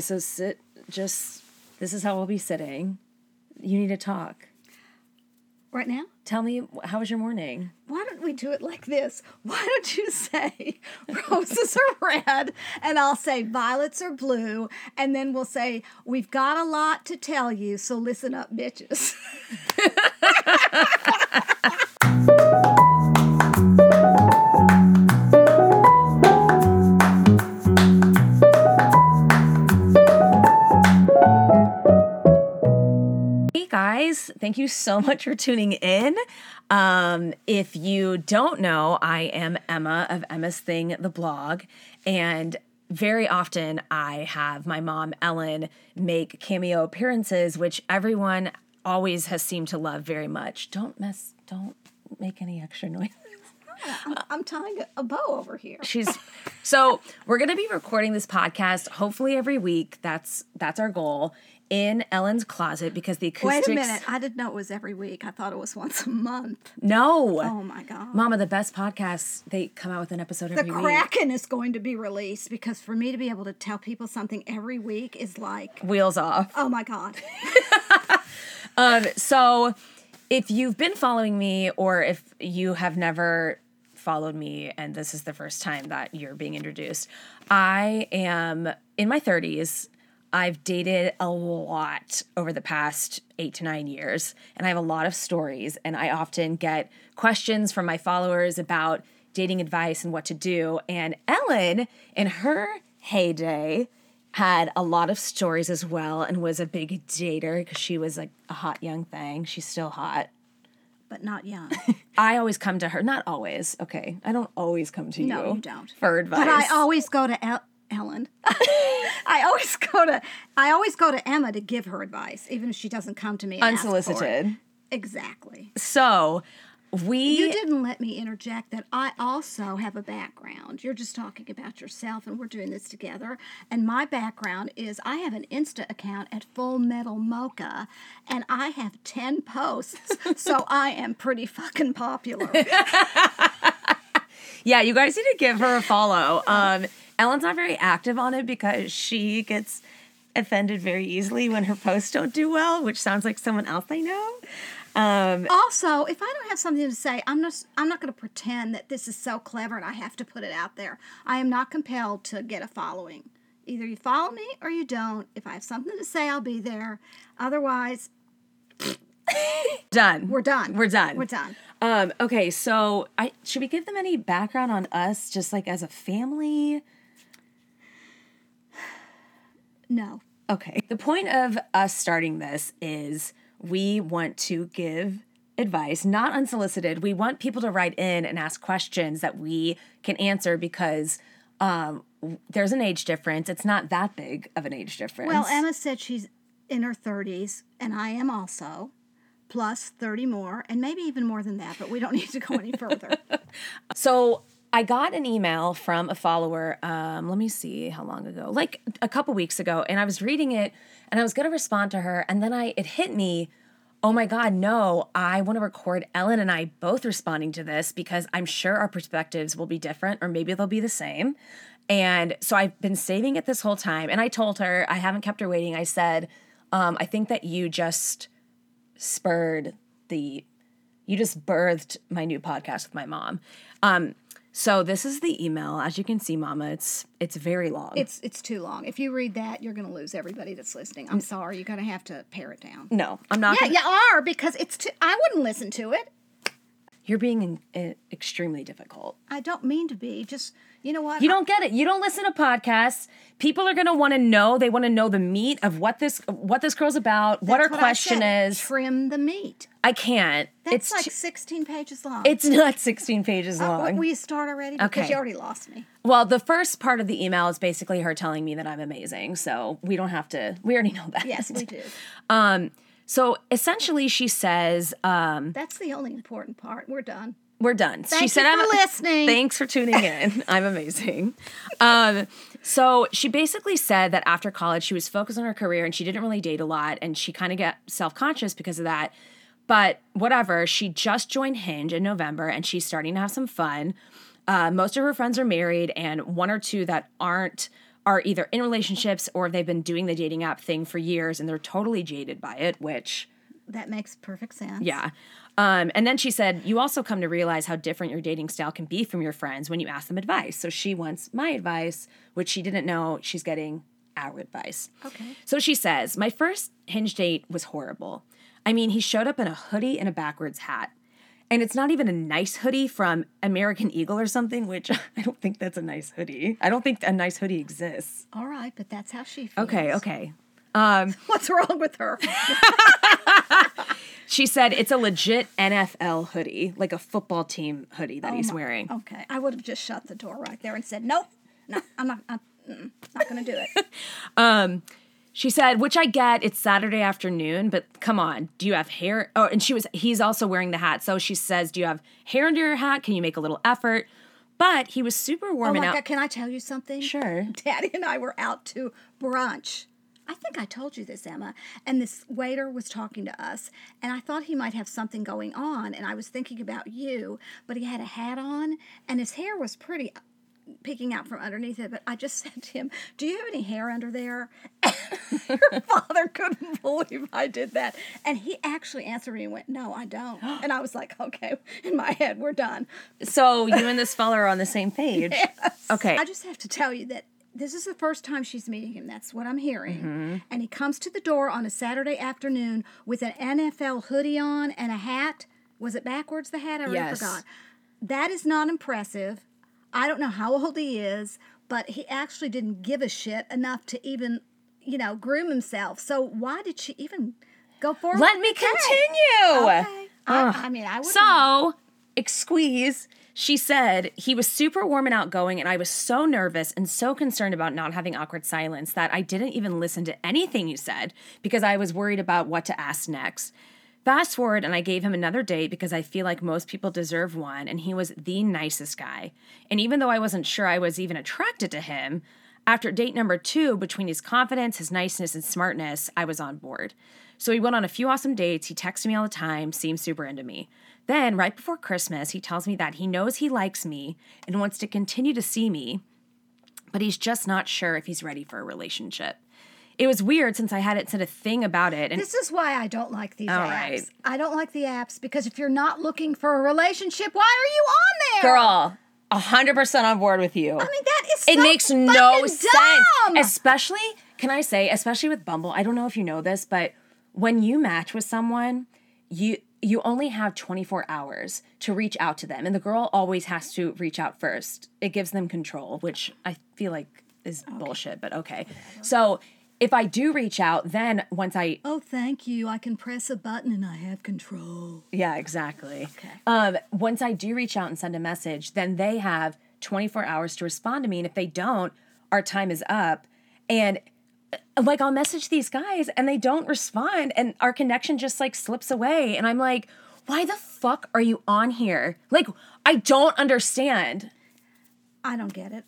So sit, just, this is how we'll be sitting. You need to talk. Right now? Tell me, how was your morning? Why don't we do it like this? Why don't you say roses are red and I'll say violets are blue and then we'll say we've got a lot to tell you, so listen up, bitches. thank you so much for tuning in. Um, if you don't know, I am Emma of Emma's Thing, the blog, and very often I have my mom Ellen make cameo appearances, which everyone always has seemed to love very much. Don't mess, don't make any extra noise. I'm, I'm tying a, bow over here. She's so we're gonna be recording this podcast hopefully every week. That's that's our goal in Ellen's closet because the acoustics. Wait a minute. I didn't know it was every week. I thought it was once a month. No. Oh my God. Mama, the best podcasts, they come out with an episode the every week. Kraken is going to be released because for me to be able to tell people something every week is like, Wheels off. oh my God. Um, so if you've been following me or if you have never followed me and this is the first time that you're being introduced, I am in my 30s. I've dated a lot over the past eight to nine years, and I have a lot of stories. And I often get questions from my followers about dating advice and what to do. And Ellen, in her heyday, had a lot of stories as well and was a big dater because she was like a hot young thing. She's still hot. But not young. I always come to her, not always, okay. I don't always come to you. No, you. don't. For advice. But I always go to El- Ellen. I always go to I always go to Emma to give her advice, even if she doesn't come to me and ask for it. unsolicited. Exactly. So we You didn't let me interject that I also have a background. You're just talking about yourself, and we're doing this together. And my background is I have an Insta account at Full Metal Mocha, and I have 10 posts, so I am pretty fucking popular. Yeah, you guys need to give her a follow. Um, Ellen's not very active on it because she gets offended very easily when her posts don't do well, which sounds like someone else I know. Um, Also, if I don't have something to say, I'm not I'm not going to pretend that this is so clever and I have to put it out there. I am not compelled to get a following. Either you follow me or you don't. If I have something to say, I'll be there. Otherwise, done. we're done. We're done. We're done. Um, okay, so I should we give them any background on us, just like as a family? No. Okay. The point of us starting this is we want to give advice, not unsolicited. We want people to write in and ask questions that we can answer because um, there's an age difference. It's not that big of an age difference. Well, Emma said she's in her 30s, and I am also, plus 30 more, and maybe even more than that, but we don't need to go any further. So I got an email from a follower. Um, let me see how long ago, like a couple weeks ago, and I was reading it, and I was going to respond to her, and then I it hit me. Oh my God, no, I want to record Ellen and I both responding to this because I'm sure our perspectives will be different or maybe they'll be the same. And so I've been saving it this whole time. And I told her, I haven't kept her waiting. I said, um, I think that you just spurred the you just birthed my new podcast with my mom. Um, so this is the email. As you can see, Mama, it's it's very long. it's it's too long. If you read that, you're going to lose everybody that's listening. I'm sorry. You're going to have to pare it down. no, I'm not. Yeah, gonna, you are because it's too. I wouldn't listen to it. You're being uh, extremely difficult. I don't mean to be. Just you know what? You don't get it. You don't listen to podcasts. People are gonna want to know. They want to know the meat of what this what this girl's about. what her That's I question is. Trim the meat. I can't. That's it's like too- 16 pages long. it's not 16 pages Uh, long. will you start already? Because Okay. you already lost me. Well, the first part of the email is basically her telling me that I'm amazing. So we don't have to, we already know that. Yes, we do. Um, so essentially, she says, um, That's the only important part. We're done. We're done. she Thank said, for I'm listening. Thanks for tuning in. I'm amazing. Um, so she basically said that after college, she was focused on her career and she didn't really date a lot. And she kind of got self conscious because of that. But whatever, she just joined Hinge in November and she's starting to have some fun. Uh, most of her friends are married, and one or two that aren't are either in relationships or they've been doing the dating app thing for years and they're totally jaded by it, which That makes perfect sense. yeah. Um, and then she said, You also come to realize how different your dating style can be from your friends when you ask them advice. So she wants my advice, which she didn't know she's getting our advice. Okay. So she says, My first hinge date was horrible. I mean, he showed up in a hoodie and a backwards hat. And it's not even a nice hoodie from American Eagle or something, which I don't think that's a nice hoodie. I don't think a nice hoodie exists. All right, but that's how she feels. Okay, okay. Um, What's wrong with her? she said it's a legit NFL hoodie, like a football team hoodie that he's wearing. Okay, I would have just shut the door right there and said, "Nope, no, I'm not. I'm not going to do it." She said, which I get, it's Saturday afternoon, but come on, do you have hair? Oh, and she was, he's also wearing the hat. So she says, Do you have hair under your hat? Can you make a little effort? But he was super Oh warming my out. God, can I tell you something? Sure. Daddy and I were out to brunch. I think I told you this, Emma. And this waiter was talking to us, and I thought he might have something going on. And I was thinking about you, but he had a hat on, and his hair was pretty uh, peeking out from underneath it. But I just said to him, Do you have any hair under there? Your father couldn't believe I did that. And he actually answered me and went, No, I don't. And I was like, Okay, in my head, we're done. So you and this fella are on the same page. Okay. I just have to tell you that this is the first time she's meeting him. That's what I'm hearing. Mm-hmm. And he comes to the door on a Saturday afternoon with an NFL hoodie on and a hat. Was it backwards, the hat? I already Yes. forgot. That is not impressive. I don't know how old he is, but he actually didn't give a shit enough to even, you know, groom himself. So why did she even go forward? Let me continue. Okay. I, I mean, I would. So, squeeze. She said he was super warm and outgoing, and I was so nervous and so concerned about not having awkward silence that I didn't even listen to anything you said because I was worried about what to ask next. Fast forward, and I gave him another date because I feel like most people deserve one, and he was the nicest guy. And even though I wasn't sure I was even attracted to him, after date number two, between his confidence, his niceness, and smartness, I was on board. So he went on a few awesome dates. He texted me all the time, seemed super into me. Then, right before Christmas, he tells me that he knows he likes me and wants to continue to see me, but he's just not sure if he's ready for a relationship. It was weird since I hadn't said a thing about it. And This is why I don't like these All apps. right. I don't like the apps because if you're not looking for a relationship, why are you on there? girl, 100% on board with you. I mean, that is it so makes no fucking sense. dumb. Especially, can I say, especially with Bumble, I don't know if you know this, but when you match with someone, you you only have 24 hours to reach out to them and the girl always has to reach out first. It gives them control, which I feel like is bullshit, but okay. So, if I do reach out, then once I Oh, thank you. I can press a button and I have control. Yeah, exactly. Um, once I do reach out and send a message, then they have 24 hours to respond to me. And if they don't, our time is up. And Uh, like I'll message these guys and they don't respond and our connection just like slips away. And I'm like, why the fuck are you on here? Like, I don't understand. I don't get it.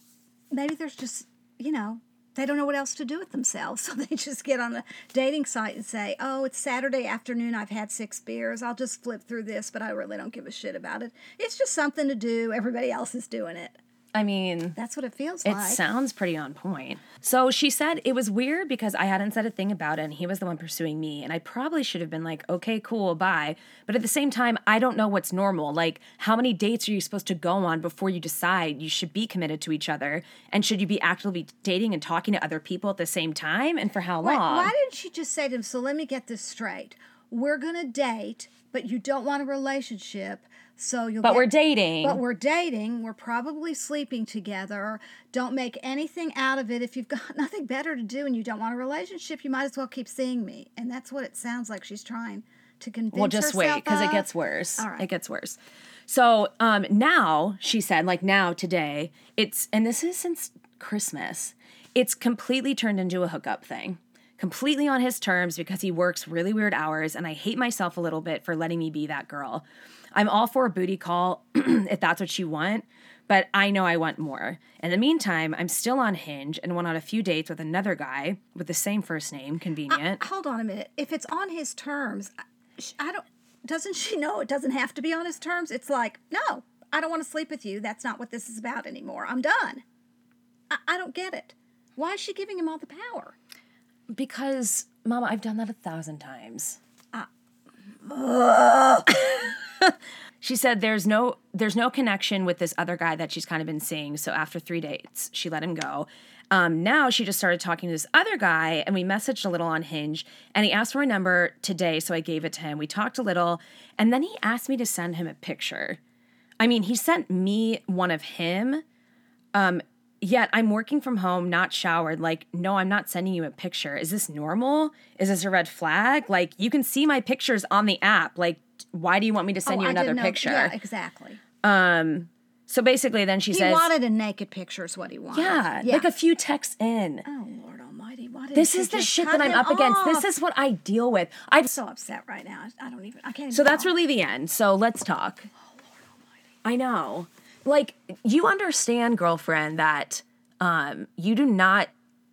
Maybe there's just, you know, they don't know what else to do with themselves. So they just get on a dating site and say, oh, it's Saturday afternoon. I've had six beers. I'll just flip through this, but I really don't give a shit about it. It's just something to do. Everybody else is doing it. I mean, That's what it feels It like. sounds pretty on point. So she said it was weird because I hadn't said a thing about it and he was the one pursuing me. And I probably should have been like, okay, cool, bye. But at the same time, I don't know what's normal. Like, how many dates are you supposed to go on before you decide you should be committed to each other? And should you be actively dating and talking to other people at the same time? And for how Why, long? why didn't she just say to him, so let me get this straight. We're going to date, but you don't want a relationship. So you'll but get- we're dating. But we're dating. We're probably sleeping together. Don't make anything out of it. If you've got nothing better to do and you don't want a relationship, you might as well keep seeing me. And that's what it sounds like she's trying to convince Well, just wait because it gets worse. All right. It gets worse. So um, now she said, like now today, it's and this is since Christmas. It's completely turned into a hookup thing. Completely on his terms because he works really weird hours, and I hate myself a little bit for letting me be that girl. I'm all for a booty call if that's what you want, but I know I want more. In the meantime, I'm still on Hinge and went on a few dates with another guy with the same first name, convenient. Uh, hold on a minute. If it's on his terms, sh- I don't. Doesn't she know it doesn't have to be on his terms? It's like, no, I don't want to sleep with you. That's not what this is about anymore. I'm done. I, I don't get it. Why is she giving him all the power? Because, Mama, I've done that a thousand times. Uh, she said there's no there's no connection with this other guy that she's kind of been seeing. So after three dates, she let him go. Um, now she just started talking to this other guy, and we messaged a little on Hinge, and he asked for a number today, so I gave it to him. We talked a little, and then he asked me to send him a picture. I mean, he sent me one of him. Um, yet I'm working from home, not showered. Like, no, I'm not sending you a picture. Is this normal? Is this a red flag? Like, you can see my pictures on the app. Like, why do you want me to send you Oh, I another didn't know- picture? Yeah, exactly. So basically, then she He says, "He wanted a naked picture, is what he wanted. yeah, like a few texts in. oh Lord Almighty! Why didn't This is the shit that I'm up against. This is what I deal with. I'm so upset right now. I don't even. I can't. Even so that's talk. really the end. So let's talk. Oh Lord Almighty! I know. Like you understand, girlfriend, that um you do not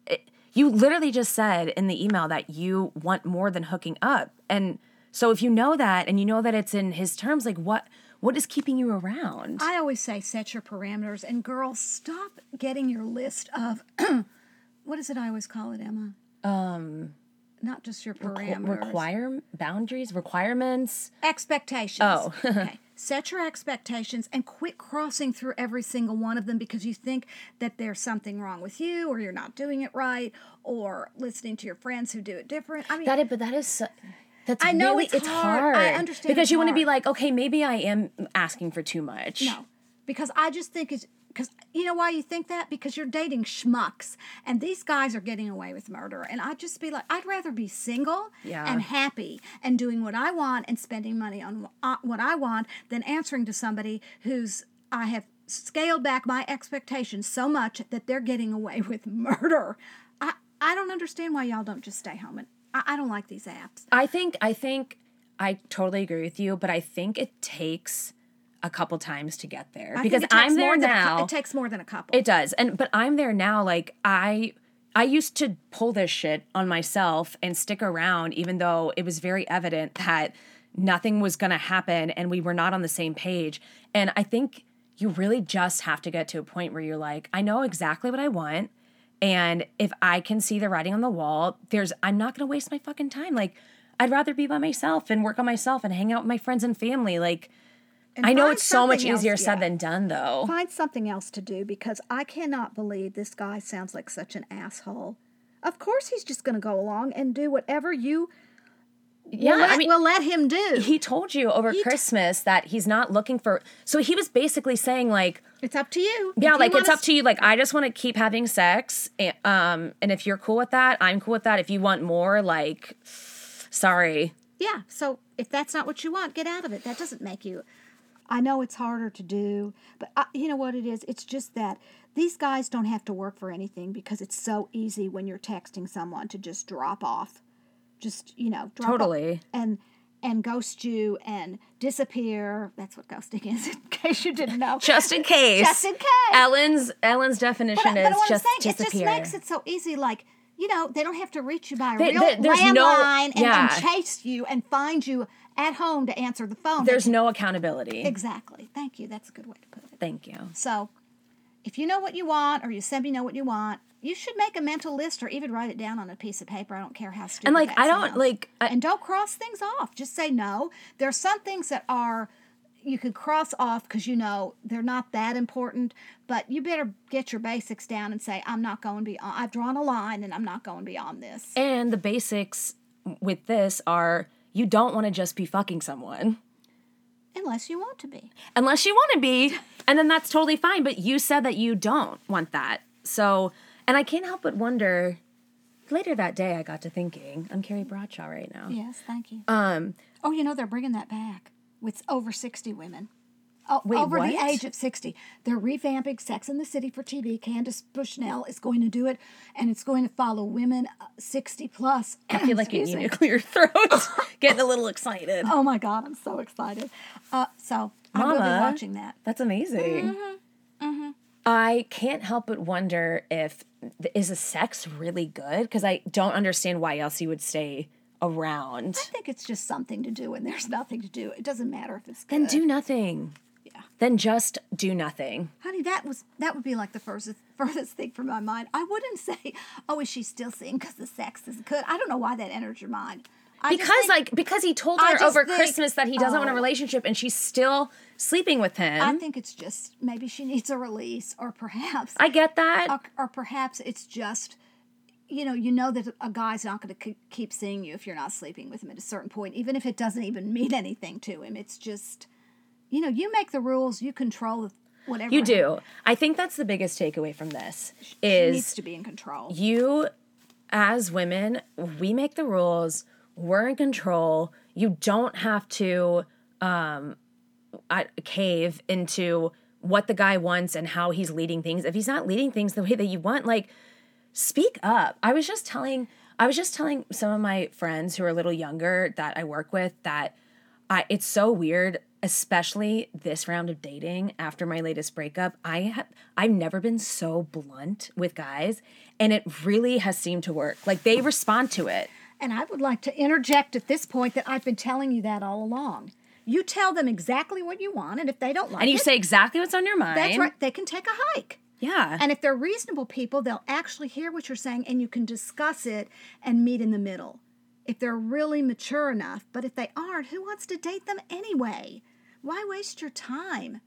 it- you literally just said in the email that you want more than hooking up. And so if you know that and you know that it's in his terms, like what what is keeping you around? I always say set your parameters, and girls, stop getting your list of what is it? I always call it, Emma. Um, not just your parameters. Require boundaries, requirements. expectations. Oh. okay. Set your expectations and quit crossing through every single one of them because you think that there's something wrong with you or you're not doing it right or listening to your friends who do it different. I mean, That is, but that is so, that's I know really, it's hard. I understand because it's you want to be like, okay, maybe I am asking for too much. no, because I just think it's because you know why you think that because you're dating schmucks and these guys are getting away with murder and I'd just be like I'd rather be single Yeah. and happy and doing what I want and spending money on uh, what I want than answering to somebody who's I have scaled back my expectations so much that they're getting away with murder. I I don't understand why y'all don't just stay home and I, I don't like these apps. I think I think I totally agree with you, but I think it takes a couple times to get there I because I'm there more than a now. it takes more than a couple. It does. And but I'm there now like I I used to pull this shit on myself and stick around even though it was very evident that nothing was going to happen and we were not on the same page. And I think you really just have to get to a point where you're like, I know exactly what I want. And if I can see the writing on the wall, there's I'm not going to waste my fucking time. Like I'd rather be by myself and work on myself and hang out with my friends and family. Like And I know it's so much else- easier said than done though. find something else to do because I cannot believe this guy sounds like such an asshole. Of course, he's just going to go along and do whatever you Yeah, will let, I mean will let him do. he told you over t- Christmas that he's not looking for. So he was basically saying like, it's up to you. yeah, like it's up to you. Like I just want to keep having sex, and, um, and if you're cool with that, I'm cool with that. If you want more, like, sorry, Yeah. So if that's not what you want, get out of it. That doesn't make you. I know it's harder to do, but I, you know what it is? It's just that these guys don't have to work for anything because it's so easy when you're texting someone to just drop off, just you know, Totally. and and ghost you and disappear. That's what ghosting is, in case you didn't know. just in case. Just in case. Ellen's Ellen's definition but, but is what just saying, disappear. it just makes it so easy. Like you know, they don't have to reach you by They- real no- landline and, yeah. and chase you and find you at home to answer the phone. There's no accountability. exactly. Thank you. That's a good way to put it. Thank you. So, if you know what you want, or you simply know what you want, you should make a mental list, or even write it down on a piece of paper. I don't care how stupid. And like I don't sounds. like I, and don't cross things off. Just say no. There are some things that are you could cross off because you know they're not that important, but you better get your basics down and say, I'm not going beyond. I've drawn a line, and I'm not going beyond this. and the basics with this are you don't want to just be fucking someone. Unless you want to be. unless you want to be and then that's totally fine but you said that you don't want that so and i can't help but wonder later that day i got to thinking i'm carrie bradshaw right now Yes, thank you. um Oh, you know they're bringing that back with over sixty women. Oh, Wait, over the age of sixty, they're revamping Sex in the City for TV. Candace Bushnell is going to do it, and it's going to follow women uh, sixty plus. i feel like you need to clear your throat getting a little excited Oh my God, I'm so excited. Uh, so I will be watching that. that's amazing Mm-hmm. i can't help but wonder if is the sex really good because i don't understand why else you would stay around I think it's just something to do, and there's nothing to do. It doesn't matter if it's good. then do nothing. Then just do nothing. Honey, that was that would be like the first furthest thing from my mind. I wouldn't say, "Oh, is she still seeing because the sex is good?" I don't know why that entered your mind. I Because think- like because he told her over think- Christmas that he doesn't want a oh. relationship and she's still sleeping with him. I I, think it's just maybe she needs a release, or perhaps, I get that. or, or perhaps it's just, you know, you know that a guy's not going to keep seeing you if you're not sleeping with him at a certain point, even if it doesn't even mean anything to him. It's just, you know, you make the rules, you control whatever. you do. I think that's the biggest takeaway from this She is needs to be in control. you as women we make the rules we're in control you don't have to um cave into what the guy wants and how he's leading things if he's not leading things the way that you want like speak up i was just telling i was just telling some of my friends who are a little younger that i work with that I, it's so weird especially this round of dating after my latest breakup i have i've never been so blunt with guys and it really has seemed to work like they respond to it And I would like to interject at this point that I've been telling you that all along. You tell them exactly what you want, and if they don't like it. and you it, say exactly what's on your mind that's right. They can take a hike. yeah And if they're reasonable people, they'll actually hear what you're saying, and you can discuss it and meet in the middle. If they're really mature enough, but if they aren't, who wants to date them anyway? Why waste your time?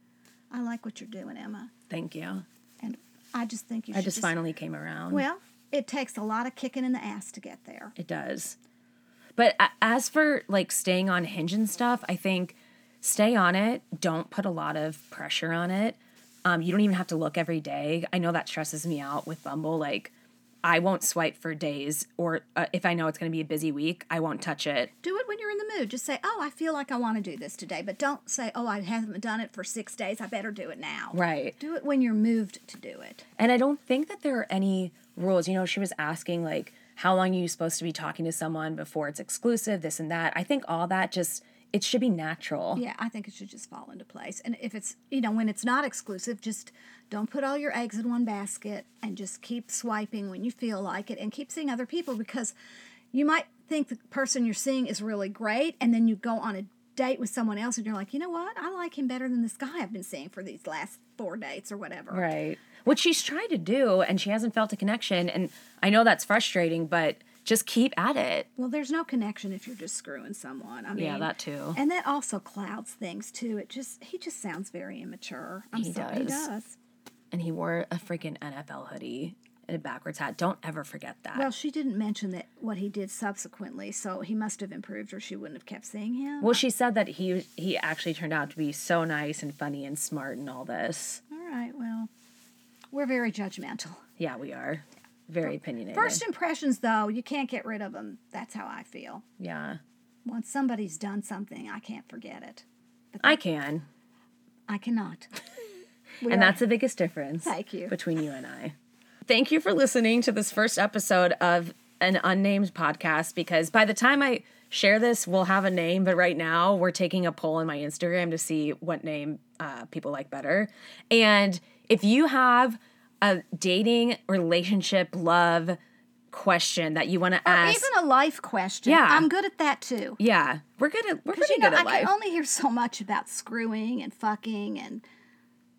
I like what you're doing, Emma, thank you and I just think you i should just finally came around Well, it takes a lot of kicking in the ass to get there. It does. But as for like staying on Hinge and stuff, I think stay on it. Don't put a lot of pressure on it. Um, you don't even have to look every day. I know that stresses me out with Bumble. Like, I won't swipe for days, or uh, if I know it's going to be a busy week, I won't touch it. Do it when you're in the mood. Just say, "Oh, I feel like I want to do this today," but don't say, "Oh, I haven't done it for six days. I better do it now." Right. Do it when you're moved to do it. And I don't think that there are any rules. You know, she was asking like how long are you supposed to be talking to someone before it's exclusive, this and that. I think all that just it should be natural. Yeah, I think it should just fall into place. And if it's, you know, when it's not exclusive, just don't put all your eggs in one basket and just keep swiping when you feel like it and keep seeing other people because you might think the person you're seeing is really great and then you go on a date with someone else and you're like, you know what? I like him better than this guy I've been seeing for these last four dates or whatever. Right. Which she's tried to do and she hasn't felt a connection. And I know that's frustrating, but just keep at it. Well, there's no connection if you're just screwing someone. I mean, Yeah, that too. And that also clouds things too. It just he just sounds very immature. I'm He sorry, he does. does. And he wore a freaking NFL hoodie and a backwards hat. Don't ever forget that. Well, she didn't mention that what he did subsequently, so he must have improved, or she wouldn't have kept seeing him. well, she said that he he actually turned out to be so nice and funny and smart and all this. All right, well, we're very judgmental. Yeah, we are. Very opinionated. First impressions, though, you can't get rid of them. That's how I feel. yeah. Once somebody's done something, I can't forget it. I can. I cannot. And are- that's the biggest difference Thank you. between you and I. Thank you for listening to this first episode of an unnamed podcast because by the time I share this, we'll have a name. But right now, we're taking a poll on my Instagram to see what name uh, people like better. And if you have a dating, relationship, love question that you want to ask, even a life question. Yeah. I'm good at that too. yeah, we're good at we're pretty you know, good I at life. can only hear so much about screwing and fucking and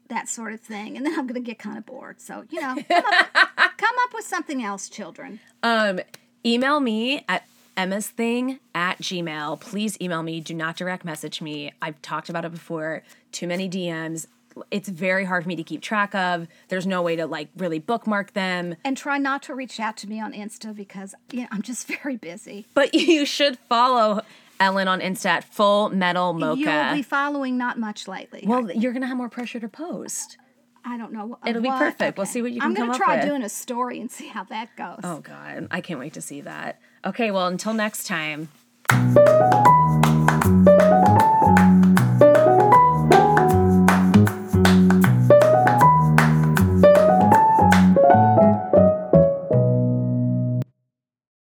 that sort of thing, and then I'm to get kind of bored. So you know, come up, come up with something else, children. Um, email me at Emma's thing at Gmail. Please email me. Do not direct message me. I've talked about it before. Too many DMs. It's very hard for me to keep track of. There's no way to like really bookmark them. And try not to reach out to me on Insta because you know, I'm just very busy. But you should follow Ellen on Insta at Full Metal Mocha. You'll be following not much lately. well, you're gonna have more pressure to post. I don't know. It'll be what. perfect. We'll see what you can do. I'm gonna try with. doing a story and see how that goes. Oh God, I can't wait to see that. Okay, well, until next time.